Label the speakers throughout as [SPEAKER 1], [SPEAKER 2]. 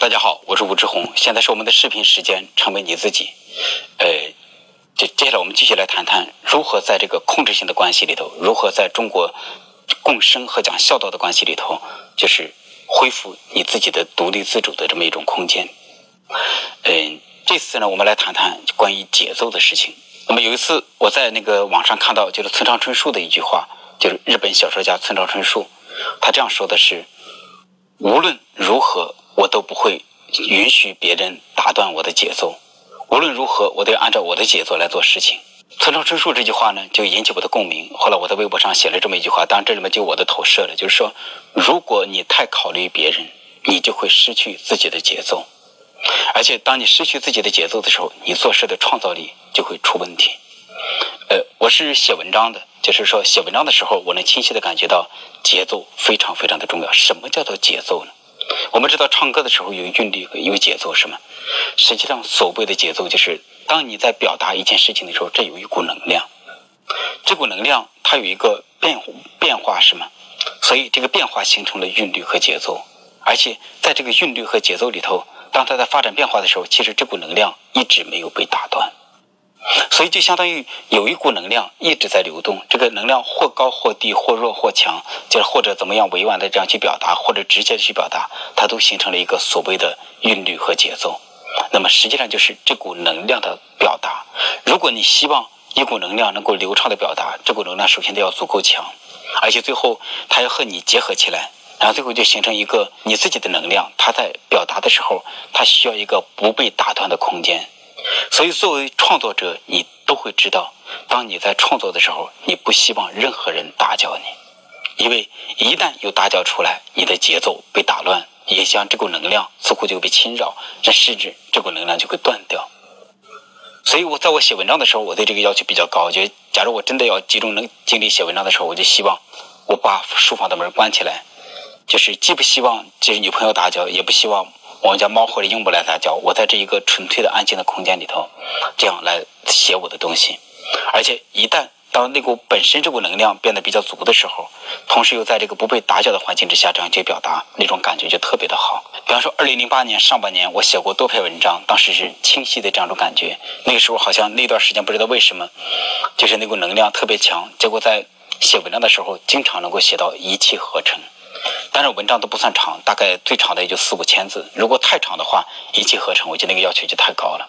[SPEAKER 1] 大家好，我是吴志红，现在是我们的视频时间，成为你自己。呃，接接下来我们继续来谈谈如何在这个控制性的关系里头，如何在中国共生和讲孝道的关系里头，就是恢复你自己的独立自主的这么一种空间。嗯，这次呢，我们来谈谈关于节奏的事情。那么有一次我在那个网上看到，就是村上春树的一句话，就是日本小说家村上春树，他这样说的是：无论如何，我都不会允许别人打断我的节奏。无论如何，我都要按照我的节奏来做事情。村上春树这句话呢，就引起我的共鸣。后来我在微博上写了这么一句话，当然这里面就我的投射了，就是说，如果你太考虑别人，你就会失去自己的节奏。而且，当你失去自己的节奏的时候，你做事的创造力就会出问题。呃，我是写文章的，就是说写文章的时候，我能清晰的感觉到节奏非常非常的重要。什么叫做节奏呢？我们知道唱歌的时候有韵律有节奏，是吗？实际上，所谓的节奏就是当你在表达一件事情的时候，这有一股能量，这股能量它有一个变变化，是吗？所以这个变化形成了韵律和节奏，而且在这个韵律和节奏里头。当它在发展变化的时候，其实这股能量一直没有被打断，所以就相当于有一股能量一直在流动。这个能量或高或低，或弱或强，就是或者怎么样委婉的这样去表达，或者直接的去表达，它都形成了一个所谓的韵律和节奏。那么实际上就是这股能量的表达。如果你希望一股能量能够流畅的表达，这股能量首先得要足够强，而且最后它要和你结合起来。然后最后就形成一个你自己的能量，它在表达的时候，它需要一个不被打断的空间。所以作为创作者，你都会知道，当你在创作的时候，你不希望任何人打搅你，因为一旦有打搅出来，你的节奏被打乱，也像这股能量似乎就被侵扰，这甚至这股能量就会断掉。所以我在我写文章的时候，我对这个要求比较高，就假如我真的要集中能精力写文章的时候，我就希望我把书房的门关起来。就是既不希望就是女朋友打搅，也不希望我们家猫或者鹦鹉来打搅。我在这一个纯粹的安静的空间里头，这样来写我的东西。而且一旦当那股本身这股能量变得比较足的时候，同时又在这个不被打搅的环境之下这样去表达，那种感觉就特别的好。比方说，二零零八年上半年我写过多篇文章，当时是清晰的这样一种感觉。那个时候好像那段时间不知道为什么，就是那股能量特别强，结果在写文章的时候经常能够写到一气呵成。但是文章都不算长，大概最长的也就四五千字。如果太长的话，一气呵成，我觉得那个要求就太高了。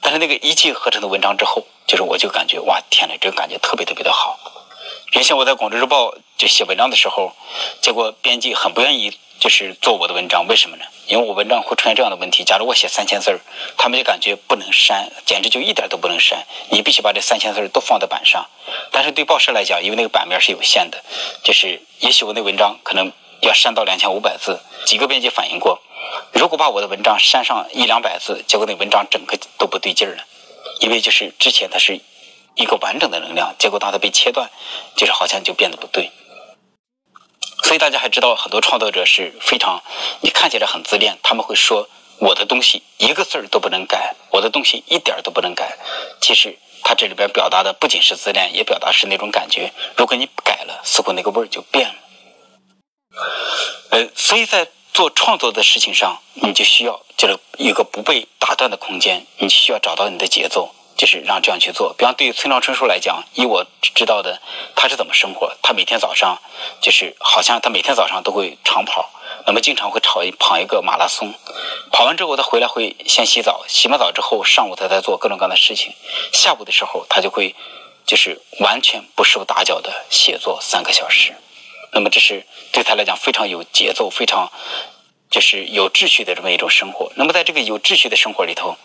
[SPEAKER 1] 但是那个一气呵成的文章之后，就是我就感觉哇，天呐，这个感觉特别特别的好。原先我在广州日报就写文章的时候，结果编辑很不愿意。就是做我的文章，为什么呢？因为我文章会出现这样的问题。假如我写三千字儿，他们就感觉不能删，简直就一点都不能删。你必须把这三千字儿都放在板上。但是对报社来讲，因为那个版面是有限的，就是也许我那文章可能要删到两千五百字。几个编辑反映过，如果把我的文章删上一两百字，结果那文章整个都不对劲儿了，因为就是之前它是一个完整的能量，结果当它被切断，就是好像就变得不对。所以大家还知道，很多创作者是非常，你看起来很自恋，他们会说我的东西一个字儿都不能改，我的东西一点儿都不能改。其实他这里边表达的不仅是自恋，也表达是那种感觉。如果你改了，似乎那个味儿就变了。呃，所以在做创作的事情上，你就需要就是一个不被打断的空间，你需要找到你的节奏。就是让这样去做，比方对于村上春树来讲，以我知道的，他是怎么生活？他每天早上就是好像他每天早上都会长跑，那么经常会跑一跑一个马拉松，跑完之后他回来会先洗澡，洗完澡之后上午他在做各种各样的事情，下午的时候他就会就是完全不受打搅的写作三个小时，那么这是对他来讲非常有节奏，非常。就是有秩序的这么一种生活。那么在这个有秩序的生活里头，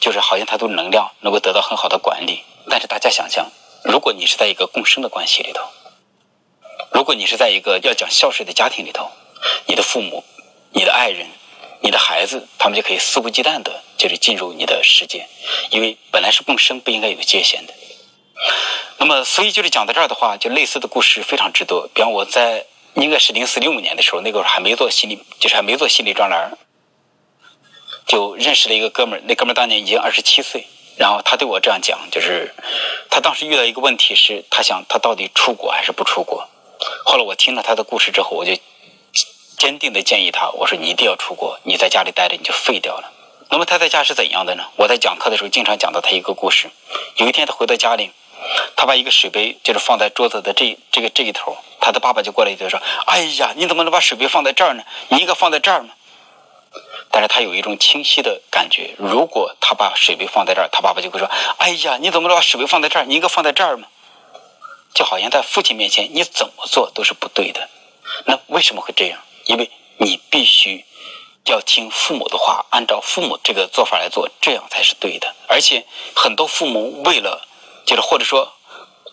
[SPEAKER 1] 就是好像他的能量能够得到很好的管理。但是大家想想，如果你是在一个共生的关系里头，如果你是在一个要讲孝顺的家庭里头，你的父母、你的爱人、你的孩子，他们就可以肆无忌惮的，就是进入你的世界，因为本来是共生，不应该有界限的。那么，所以就是讲到这儿的话，就类似的故事非常之多。比方我在。应该是零四零五年的时候，那个时候还没做心理，就是还没做心理专栏，就认识了一个哥们儿。那哥们儿当年已经二十七岁，然后他对我这样讲，就是他当时遇到一个问题，是他想他到底出国还是不出国。后来我听了他的故事之后，我就坚定的建议他，我说你一定要出国，你在家里待着你就废掉了。那么他在家是怎样的呢？我在讲课的时候经常讲到他一个故事。有一天他回到家里，他把一个水杯就是放在桌子的这这个这一头，他的爸爸就过来就说：“哎呀，你怎么能把水杯放在这儿呢？你应该放在这儿吗？”但是他有一种清晰的感觉，如果他把水杯放在这儿，他爸爸就会说：“哎呀，你怎么能把水杯放在这儿？你应该放在这儿吗？”就好像在父亲面前，你怎么做都是不对的。那为什么会这样？因为你必须要听父母的话，按照父母这个做法来做，这样才是对的。而且很多父母为了，就是或者说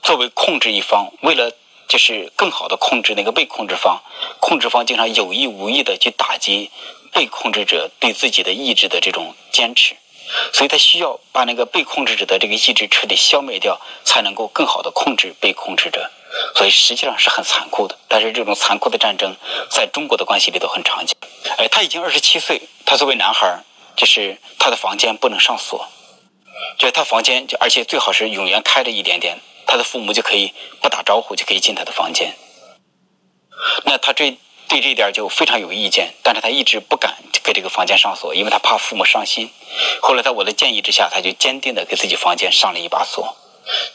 [SPEAKER 1] 作为控制一方，为了就是更好的控制那个被控制方，控制方经常有意无意的去打击被控制者对自己的意志的这种坚持。所以他需要把那个被控制者的这个意志彻底消灭掉，才能够更好的控制被控制者。所以实际上是很残酷的。但是这种残酷的战争在中国的关系里头很常见。哎，他已经二十七岁，他作为男孩，就是他的房间不能上锁，就是他房间而且最好是永远开着一点点，他的父母就可以不打招呼就可以进他的房间。那他这。对这一点就非常有意见，但是他一直不敢给这个房间上锁，因为他怕父母伤心。后来在我的建议之下，他就坚定的给自己房间上了一把锁。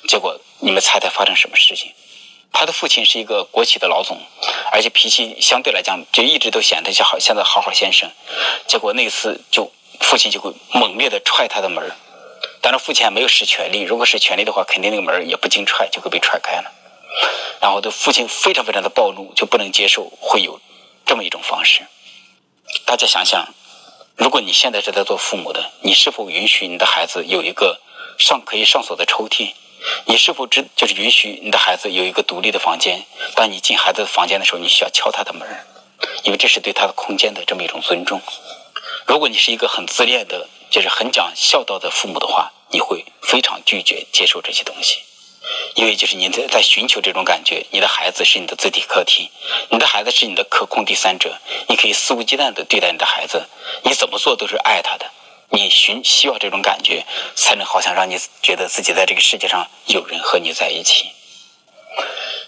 [SPEAKER 1] 结果你们猜猜发生什么事情？他的父亲是一个国企的老总，而且脾气相对来讲就一直都显得像好像在好好先生。结果那次就父亲就会猛烈的踹他的门当然父亲还没有使全力，如果使全力的话，肯定那个门也不经踹就会被踹开了。然后的父亲非常非常的暴怒，就不能接受会有这么一种方式。大家想想，如果你现在是在做父母的，你是否允许你的孩子有一个上可以上锁的抽屉？你是否知就是允许你的孩子有一个独立的房间？当你进孩子的房间的时候，你需要敲他的门，因为这是对他的空间的这么一种尊重。如果你是一个很自恋的，就是很讲孝道的父母的话，你会非常拒绝接受这些东西。因为就是你在在寻求这种感觉，你的孩子是你的自体客体，你的孩子是你的可控第三者，你可以肆无忌惮的对待你的孩子，你怎么做都是爱他的，你寻需要这种感觉，才能好像让你觉得自己在这个世界上有人和你在一起。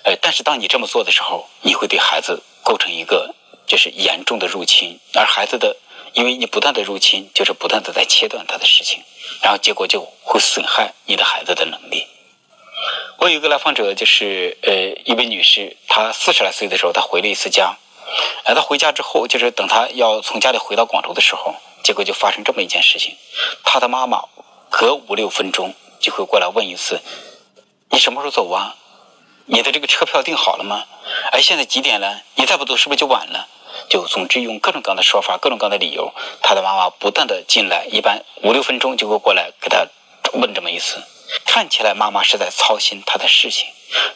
[SPEAKER 1] 呃，但是当你这么做的时候，你会对孩子构成一个就是严重的入侵，而孩子的，因为你不断的入侵，就是不断的在切断他的事情，然后结果就会损害你的孩子的能力。我有一个来访者，就是呃一位女士，她四十来岁的时候，她回了一次家。呃，她回家之后，就是等她要从家里回到广州的时候，结果就发生这么一件事情：她的妈妈隔五六分钟就会过来问一次：“你什么时候走啊？你的这个车票订好了吗？哎，现在几点了？你再不走是不是就晚了？”就总之用各种各样的说法、各种各样的理由，他的妈妈不断的进来，一般五六分钟就会过来给他问这么一次。看起来妈妈是在操心他的事情，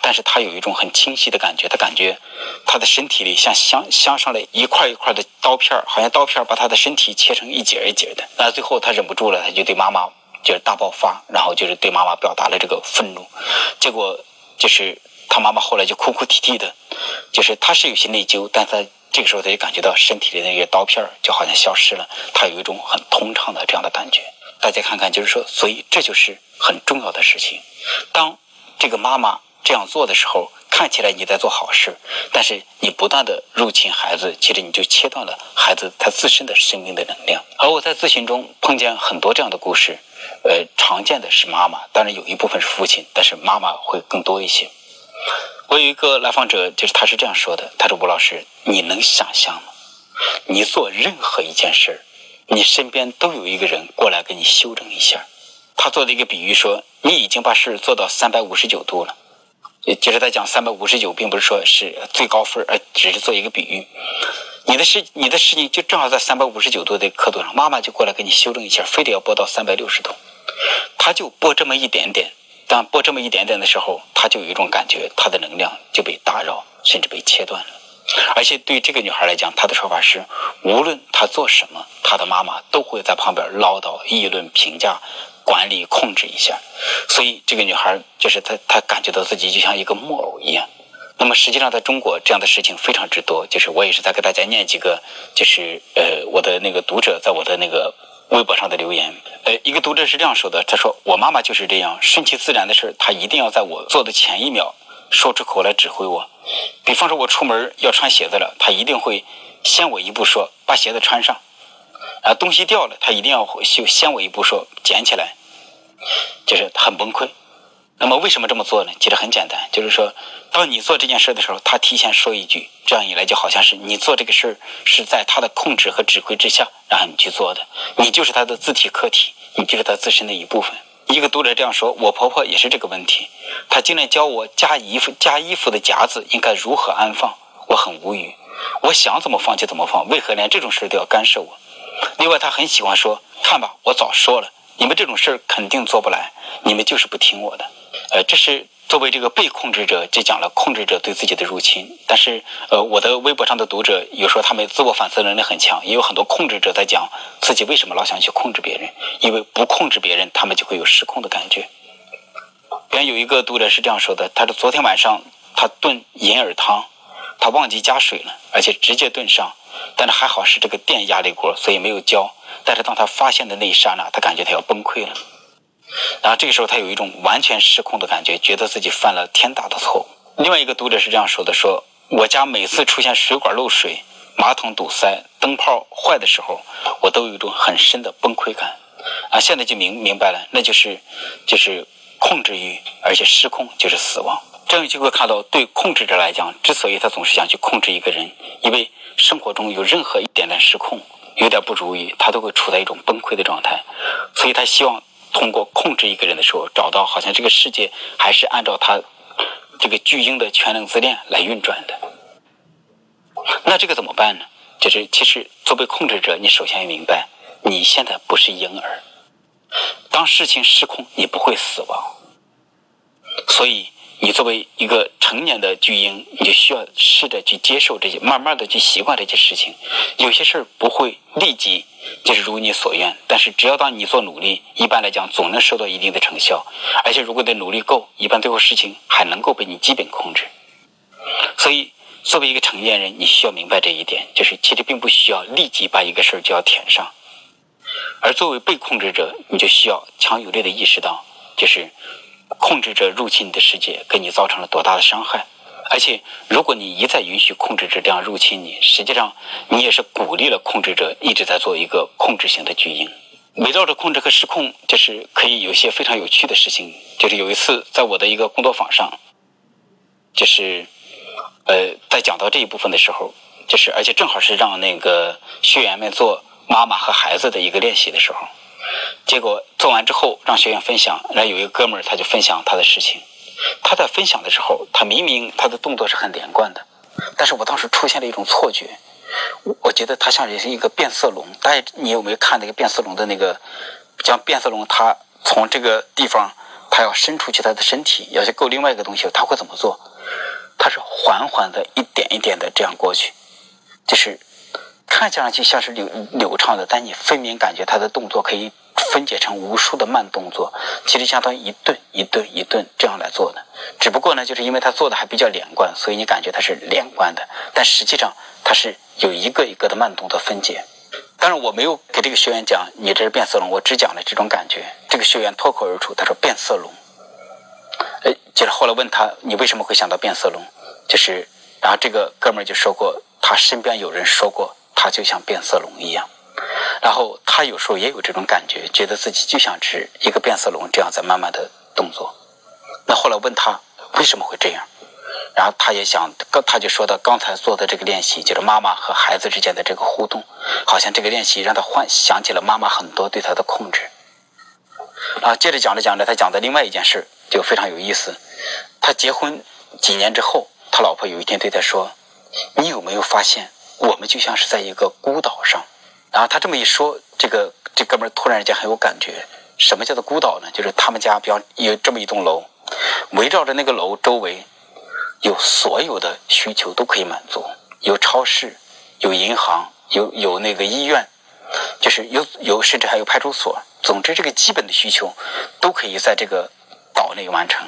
[SPEAKER 1] 但是他有一种很清晰的感觉，他感觉他的身体里像镶镶上了一块一块的刀片好像刀片把他的身体切成一节一节的。那最后他忍不住了，他就对妈妈就是大爆发，然后就是对妈妈表达了这个愤怒。结果就是他妈妈后来就哭哭啼啼的，就是他是有些内疚，但他这个时候他就感觉到身体里那个刀片就好像消失了，他有一种很通畅的这样的感觉。大家看看，就是说，所以这就是很重要的事情。当这个妈妈这样做的时候，看起来你在做好事，但是你不断的入侵孩子，其实你就切断了孩子他自身的生命的能量。而我在咨询中碰见很多这样的故事，呃，常见的是妈妈，当然有一部分是父亲，但是妈妈会更多一些。我有一个来访者，就是他是这样说的：“他说吴老师，你能想象吗？你做任何一件事儿。”你身边都有一个人过来给你修正一下。他做的一个比喻说：“你已经把事做到三百五十九度了。”就是他讲三百五十九，并不是说是最高分，而只是做一个比喻。你的事，你的事情就正好在三百五十九度的刻度上，妈妈就过来给你修正一下，非得要拨到三百六十度。他就拨这么一点点，当播这么一点点的时候，他就有一种感觉，他的能量就被打扰，甚至被切断了。而且对这个女孩来讲，她的说法是，无论她做什么，她的妈妈都会在旁边唠叨、议论、评价、管理、控制一下。所以这个女孩就是她，她感觉到自己就像一个木偶一样。那么实际上，在中国这样的事情非常之多。就是我也是在给大家念几个，就是呃，我的那个读者在我的那个微博上的留言。呃，一个读者是这样说的：他说，我妈妈就是这样，顺其自然的事，她一定要在我做的前一秒说出口来指挥我。比方说，我出门要穿鞋子了，她一定会先我一步说把鞋子穿上，啊，东西掉了，她一定要就先我一步说捡起来，就是很崩溃。那么为什么这么做呢？其实很简单，就是说，当你做这件事的时候，他提前说一句，这样一来就好像是你做这个事儿是在他的控制和指挥之下，然后你去做的，你就是他的自体客体，你就是他自身的一部分。一个读者这样说：“我婆婆也是这个问题，她竟然教我夹衣服夹衣服的夹子应该如何安放，我很无语。我想怎么放就怎么放，为何连这种事都要干涉我？另外，她很喜欢说：‘看吧，我早说了，你们这种事儿肯定做不来，你们就是不听我的。’呃，这是。”作为这个被控制者，就讲了控制者对自己的入侵。但是，呃，我的微博上的读者有时候他们自我反思能力很强，也有很多控制者在讲自己为什么老想去控制别人，因为不控制别人，他们就会有失控的感觉。别人有一个读者是这样说的：，他说昨天晚上他炖银耳汤，他忘记加水了，而且直接炖上，但是还好是这个电压力锅，所以没有焦。但是当他发现的那一刹那，他感觉他要崩溃了。然后这个时候，他有一种完全失控的感觉，觉得自己犯了天大的错误。另外一个读者是这样说的：“说我家每次出现水管漏水、马桶堵塞、灯泡坏的时候，我都有一种很深的崩溃感。啊，现在就明明白了，那就是就是控制欲，而且失控就是死亡。这样就会看到，对控制者来讲，之所以他总是想去控制一个人，因为生活中有任何一点点失控、有点不如意，他都会处在一种崩溃的状态，所以他希望。”通过控制一个人的时候，找到好像这个世界还是按照他这个巨婴的全能自恋来运转的。那这个怎么办呢？就是其实作为控制者，你首先要明白，你现在不是婴儿。当事情失控，你不会死亡。所以。你作为一个成年的巨婴，你就需要试着去接受这些，慢慢的去习惯这些事情。有些事儿不会立即就是如你所愿，但是只要当你做努力，一般来讲总能收到一定的成效。而且如果你的努力够，一般最后事情还能够被你基本控制。所以，作为一个成年人，你需要明白这一点，就是其实并不需要立即把一个事儿就要填上。而作为被控制者，你就需要强有力的意识到，就是。控制者入侵你的世界，给你造成了多大的伤害？而且，如果你一再允许控制者这样入侵你，实际上你也是鼓励了控制者一直在做一个控制型的巨婴。围绕着控制和失控，就是可以有一些非常有趣的事情。就是有一次在我的一个工作坊上，就是呃，在讲到这一部分的时候，就是而且正好是让那个学员们做妈妈和孩子的一个练习的时候。结果做完之后，让学员分享，然后有一个哥们儿他就分享他的事情。他在分享的时候，他明明他的动作是很连贯的，但是我当时出现了一种错觉，我觉得他像是一个变色龙。大家你有没有看那个变色龙的那个？将变色龙它从这个地方，它要伸出去它的身体，要去够另外一个东西，它会怎么做？它是缓缓的一点一点的这样过去，就是。看上去像是流流畅的，但你分明感觉他的动作可以分解成无数的慢动作，其实相当于一顿一顿一顿这样来做的。只不过呢，就是因为他做的还比较连贯，所以你感觉他是连贯的，但实际上他是有一个一个的慢动作分解。当然，我没有给这个学员讲你这是变色龙，我只讲了这种感觉。这个学员脱口而出，他说变色龙。哎，接着后来问他你为什么会想到变色龙？就是，然后这个哥们儿就说过，他身边有人说过。他就像变色龙一样，然后他有时候也有这种感觉，觉得自己就像是一个变色龙这样在慢慢的动作。那后来问他为什么会这样，然后他也想，刚他就说到刚才做的这个练习，就是妈妈和孩子之间的这个互动，好像这个练习让他幻想起了妈妈很多对他的控制。啊，接着讲着讲着，他讲的另外一件事就非常有意思。他结婚几年之后，他老婆有一天对他说：“你有没有发现？”我们就像是在一个孤岛上，然后他这么一说，这个这哥们突然间很有感觉。什么叫做孤岛呢？就是他们家比方有这么一栋楼，围绕着那个楼周围，有所有的需求都可以满足，有超市，有银行，有有那个医院，就是有有甚至还有派出所。总之，这个基本的需求都可以在这个岛内完成。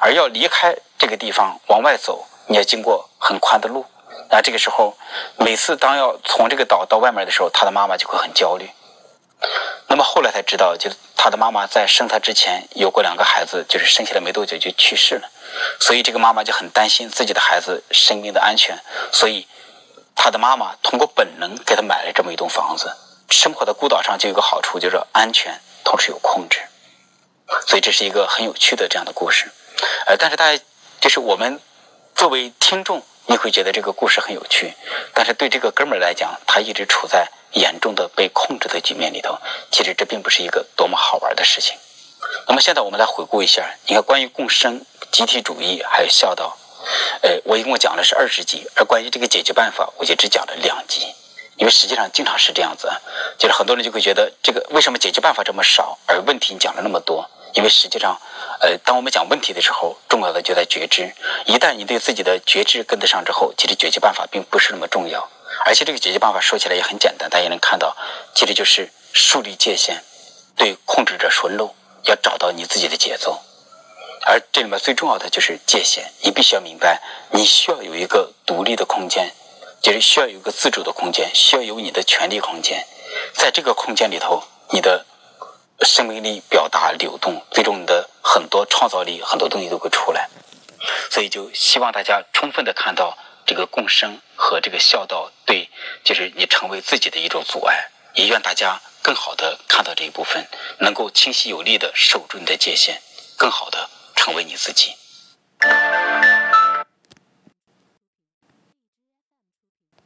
[SPEAKER 1] 而要离开这个地方往外走，你要经过很宽的路。那这个时候，每次当要从这个岛到外面的时候，他的妈妈就会很焦虑。那么后来才知道，就他的妈妈在生他之前有过两个孩子，就是生下来没多久就去世了，所以这个妈妈就很担心自己的孩子生命的安全，所以他的妈妈通过本能给他买了这么一栋房子。生活在孤岛上就有个好处，就是安全，同时有控制。所以这是一个很有趣的这样的故事。呃，但是大家就是我们作为听众，你会觉得这个故事很有趣。但是对这个哥们儿来讲，他一直处在严重的被控制的局面里头。其实这并不是一个多么好玩的事情。那么现在我们来回顾一下，你看关于共生、集体主义还有孝道，呃，我一共讲的是二十集，而关于这个解决办法，我就只讲了两集。因为实际上经常是这样子，就是很多人就会觉得这个为什么解决办法这么少，而问题你讲了那么多？因为实际上，呃，当我们讲问题的时候，重要的就在觉知。一旦你对自己的觉知跟得上之后，其实解决办法并不是那么重要。而且这个解决办法说起来也很简单，大家能看到，其实就是树立界限，对控制者说 no，要找到你自己的节奏。而这里面最重要的就是界限，你必须要明白，你需要有一个独立的空间。就是需要有一个自主的空间，需要有你的权利空间，在这个空间里头，你的生命力表达流动，最终你的很多创造力，很多东西都会出来。所以，就希望大家充分的看到这个共生和这个孝道对，就是你成为自己的一种阻碍。也愿大家更好的看到这一部分，能够清晰有力的守住你的界限，更好的成为你自己。